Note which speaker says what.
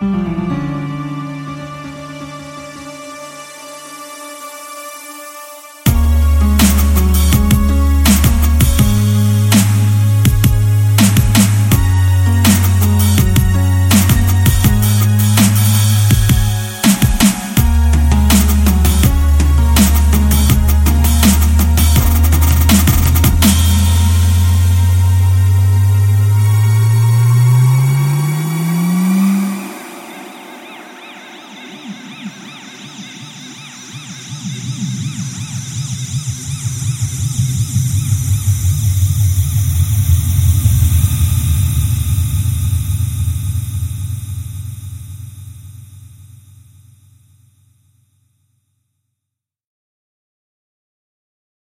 Speaker 1: Música mm.